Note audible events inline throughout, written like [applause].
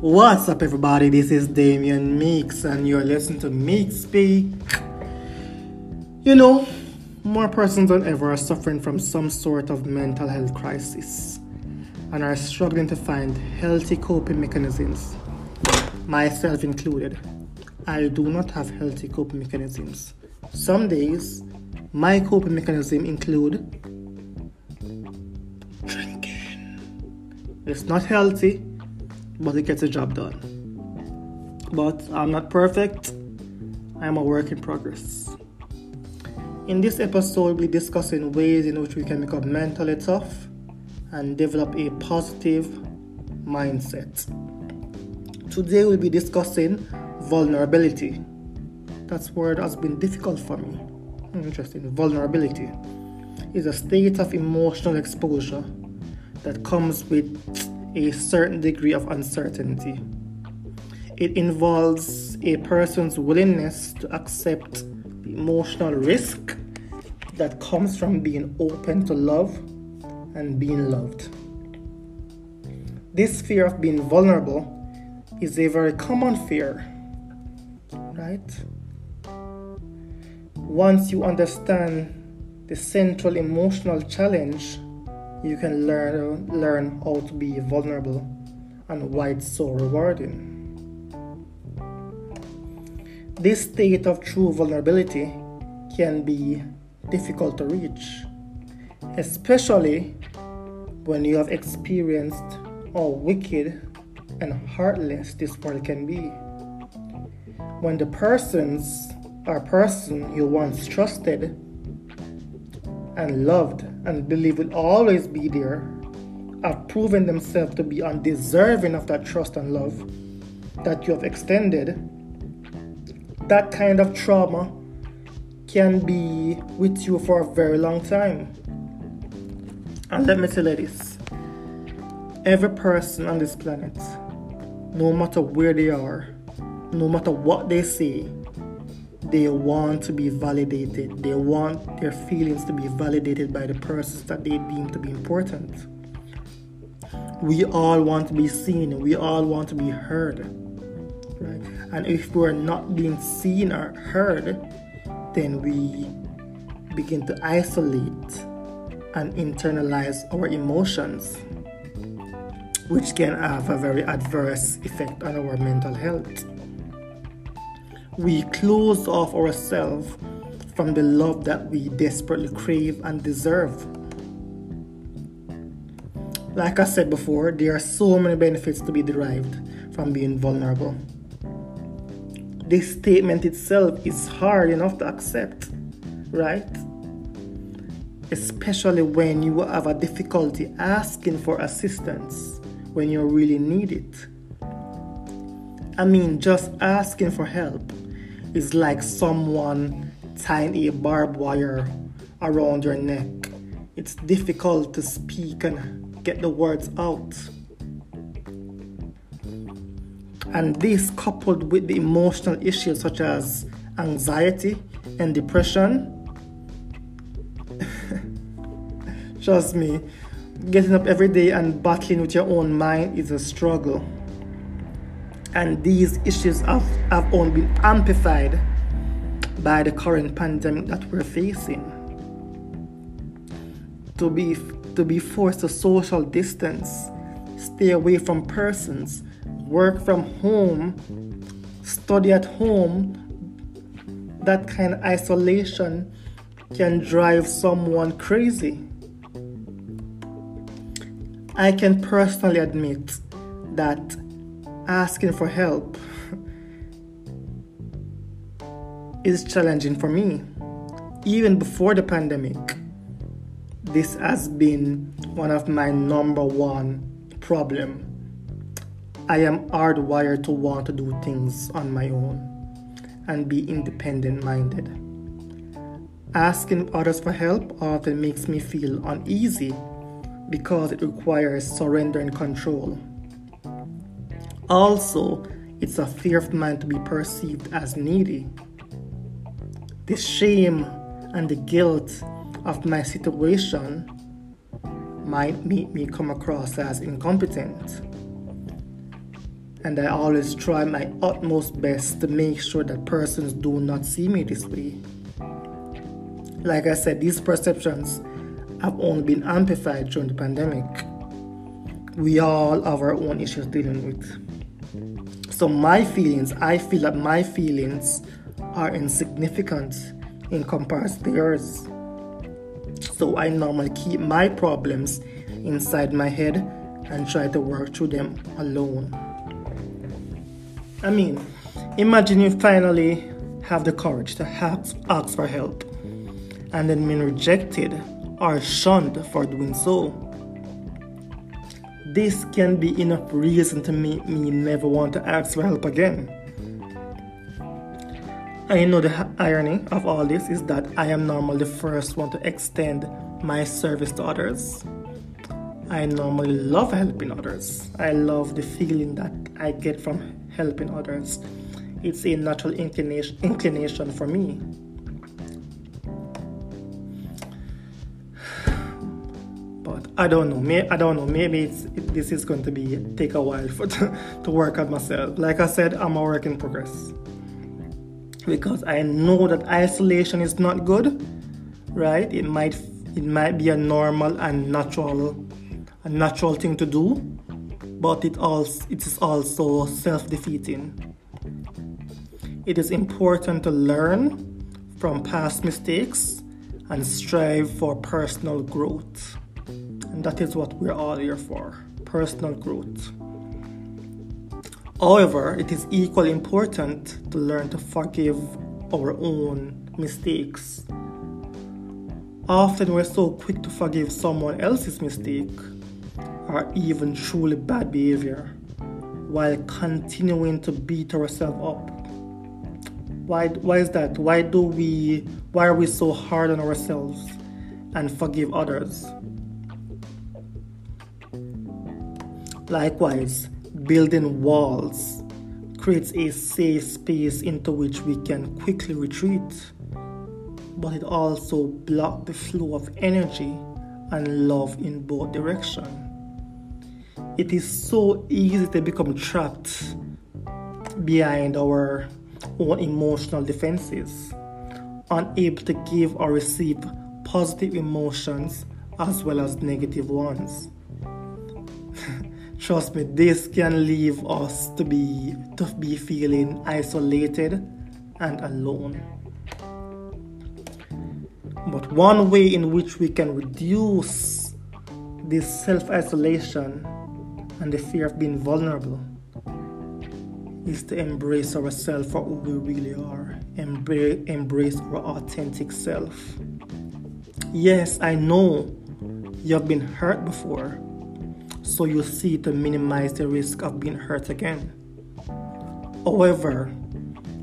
What's up, everybody? This is Damian Meeks, and you're listening to Meeks Speak. You know, more persons than ever are suffering from some sort of mental health crisis and are struggling to find healthy coping mechanisms, myself included. I do not have healthy coping mechanisms. Some days, my coping mechanism include drinking. It's not healthy, but it gets the job done. But I'm not perfect. I'm a work in progress. In this episode, we'll be discussing ways in which we can become mentally tough and develop a positive mindset. Today, we'll be discussing vulnerability. That word has been difficult for me. Interesting. Vulnerability is a state of emotional exposure that comes with a certain degree of uncertainty. It involves a person's willingness to accept the emotional risk that comes from being open to love and being loved. This fear of being vulnerable is a very common fear, right? Once you understand the central emotional challenge you can learn learn how to be vulnerable and why it's so rewarding. This state of true vulnerability can be difficult to reach, especially when you have experienced how wicked and heartless this world can be. When the persons or person you once trusted and loved and believe will always be there have proven themselves to be undeserving of that trust and love that you have extended, that kind of trauma can be with you for a very long time. And let me tell you this every person on this planet, no matter where they are, no matter what they say, they want to be validated. They want their feelings to be validated by the persons that they deem to be important. We all want to be seen. We all want to be heard. Right? And if we're not being seen or heard, then we begin to isolate and internalize our emotions, which can have a very adverse effect on our mental health we close off ourselves from the love that we desperately crave and deserve. Like I said before, there are so many benefits to be derived from being vulnerable. This statement itself is hard enough to accept, right? Especially when you have a difficulty asking for assistance when you really need it. I mean, just asking for help is like someone tying a barbed wire around your neck. It's difficult to speak and get the words out. And this, coupled with the emotional issues such as anxiety and depression, [laughs] trust me, getting up every day and battling with your own mind is a struggle and these issues have, have only been amplified by the current pandemic that we're facing. To be, to be forced to social distance, stay away from persons, work from home, study at home, that kind of isolation can drive someone crazy. I can personally admit that asking for help is challenging for me. Even before the pandemic, this has been one of my number one problem. I am hardwired to want to do things on my own and be independent minded. Asking others for help often makes me feel uneasy because it requires surrender and control. Also, it's a fear of mine to be perceived as needy. The shame and the guilt of my situation might make me come across as incompetent. and I always try my utmost best to make sure that persons do not see me this way. Like I said, these perceptions have only been amplified during the pandemic. We all have our own issues dealing with. So, my feelings, I feel that my feelings are insignificant in comparison to yours. So, I normally keep my problems inside my head and try to work through them alone. I mean, imagine you finally have the courage to ask, ask for help and then being rejected or shunned for doing so. This can be enough reason to make me never want to ask for help again. I know the irony of all this is that I am normally the first one to extend my service to others. I normally love helping others. I love the feeling that I get from helping others. It's a natural inclination, for me. I don't know. May, I don't know. Maybe it, this is going to be take a while for [laughs] to, to work out myself. Like I said, I'm a work in progress because I know that isolation is not good. Right? It might it might be a normal and natural a natural thing to do, but it also it is also self-defeating. It is important to learn from past mistakes and strive for personal growth. And that is what we're all here for personal growth. However, it is equally important to learn to forgive our own mistakes. Often we're so quick to forgive someone else's mistake or even truly bad behavior while continuing to beat ourselves up. Why, why is that? Why do we why are we so hard on ourselves and forgive others? Likewise, building walls creates a safe space into which we can quickly retreat, but it also blocks the flow of energy and love in both directions it is so easy to become trapped behind our own emotional defenses, unable to give or receive positive emotions as well as negative ones. Trust me, this can leave us to be to be feeling isolated and alone. But one way in which we can reduce this self-isolation and the fear of being vulnerable is to embrace ourselves for who we really are, embrace, embrace our authentic self. Yes, I know you have been hurt before, so you see to minimize the risk of being hurt again. However,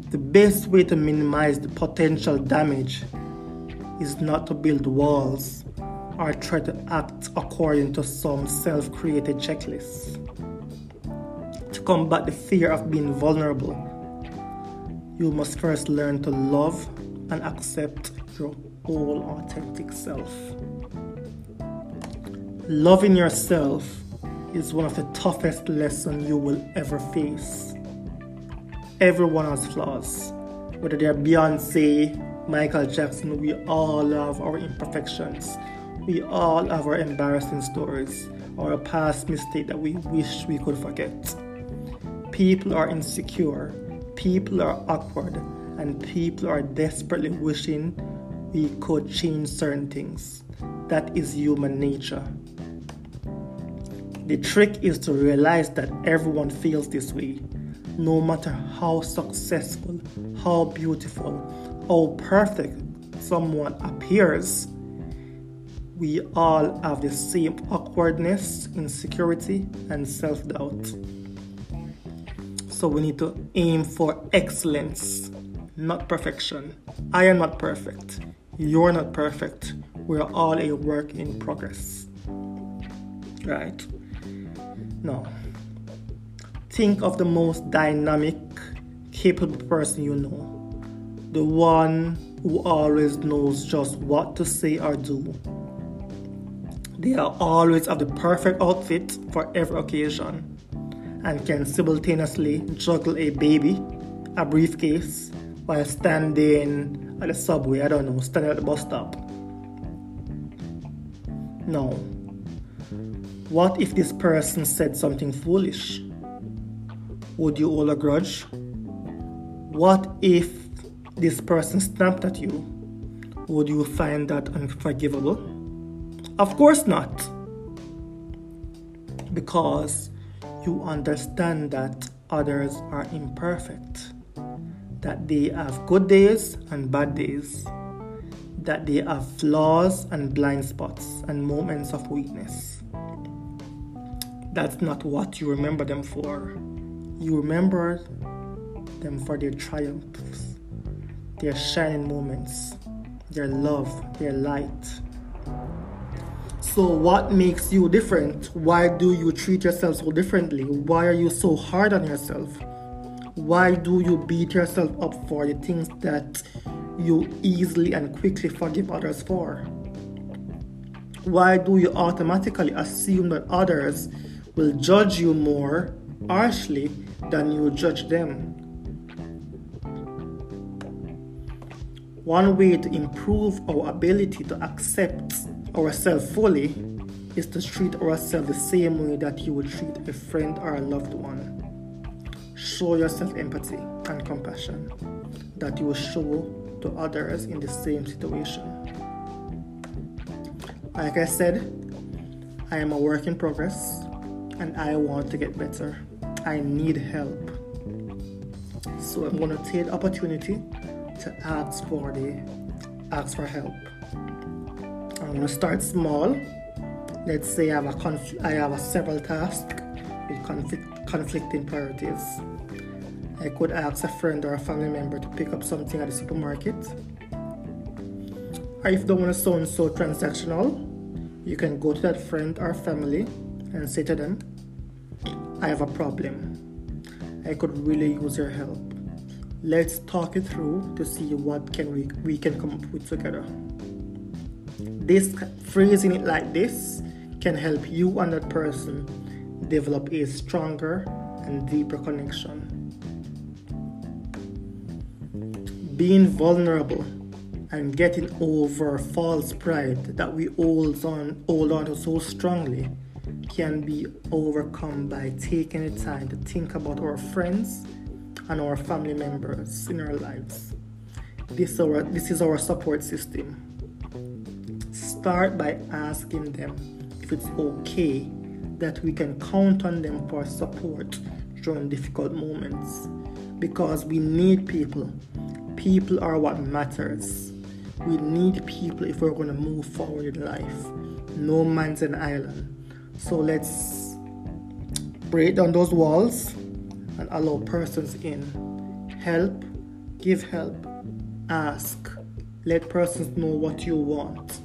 the best way to minimize the potential damage is not to build walls or try to act according to some self created checklists. To combat the fear of being vulnerable, you must first learn to love and accept your whole authentic self. Loving yourself is one of the toughest lessons you will ever face. Everyone has flaws, whether they're Beyonce, Michael Jackson, we all have our imperfections we all have our embarrassing stories or a past mistake that we wish we could forget. People are insecure, people are awkward, and people are desperately wishing we could change certain things. That is human nature. The trick is to realize that everyone feels this way, no matter how successful, how beautiful, how perfect someone appears we all have the same awkwardness, insecurity, and self doubt. So we need to aim for excellence, not perfection. I am not perfect. You're not perfect. We're all a work in progress. Right? Now, think of the most dynamic, capable person you know. The one who always knows just what to say or do they are always of the perfect outfit for every occasion. and can simultaneously juggle a baby, a briefcase, while standing at the subway, I don't know, standing at the bus stop. No. What if this person said something foolish? Would you hold a grudge? What if this person snapped at you? Would you find that unforgivable? Of course not. Because you understand that others are imperfect, that they have good days and bad days, that they have flaws and blind spots and moments of weakness. That's not what you remember them for. You remember them for their triumphs, their shining moments, their love, their light. So, what makes you different? Why do you treat yourself so differently? Why are you so hard on yourself? Why do you beat yourself up for the things that you easily and quickly forgive others for? Why do you automatically assume that others will judge you more harshly than you judge them? One way to improve our ability to accept ourselves fully is to treat ourselves the same way that you would treat a friend or a loved one. Show yourself empathy and compassion that you will show to others in the same situation. Like I said, I am a work in progress and I want to get better. I need help. So I'm going to take the opportunity to ask for the ask for help. I'm going to start small. Let's say I have a conf- I have a several tasks with conflict- conflicting priorities. I could ask a friend or a family member to pick up something at the supermarket. Or if you don't want to sound so transactional, you can go to that friend or family and them, I have a problem. I could really use your help. Let's talk it through to see what can we, we can come up with together. This phrasing it like this can help you and that person develop a stronger and deeper connection. Being vulnerable and getting over false pride that we hold on hold on to so strongly can be overcome by taking the time to think about our friends and our family members in our lives. This is our, this is our support system. Start by asking them if it's okay that we can count on them for support during difficult moments because we need people. People are what matters. We need people if we're going to move forward in life. No man's an island. So let's break down those walls and allow persons in. Help, give help, ask, let persons know what you want.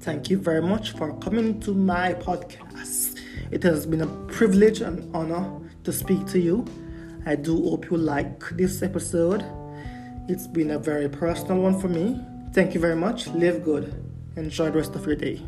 Thank you very much for coming to my podcast. It has been a privilege and honor to speak to you. I do hope you like this episode. It's been a very personal one for me. Thank you very much. Live good. Enjoy the rest of your day.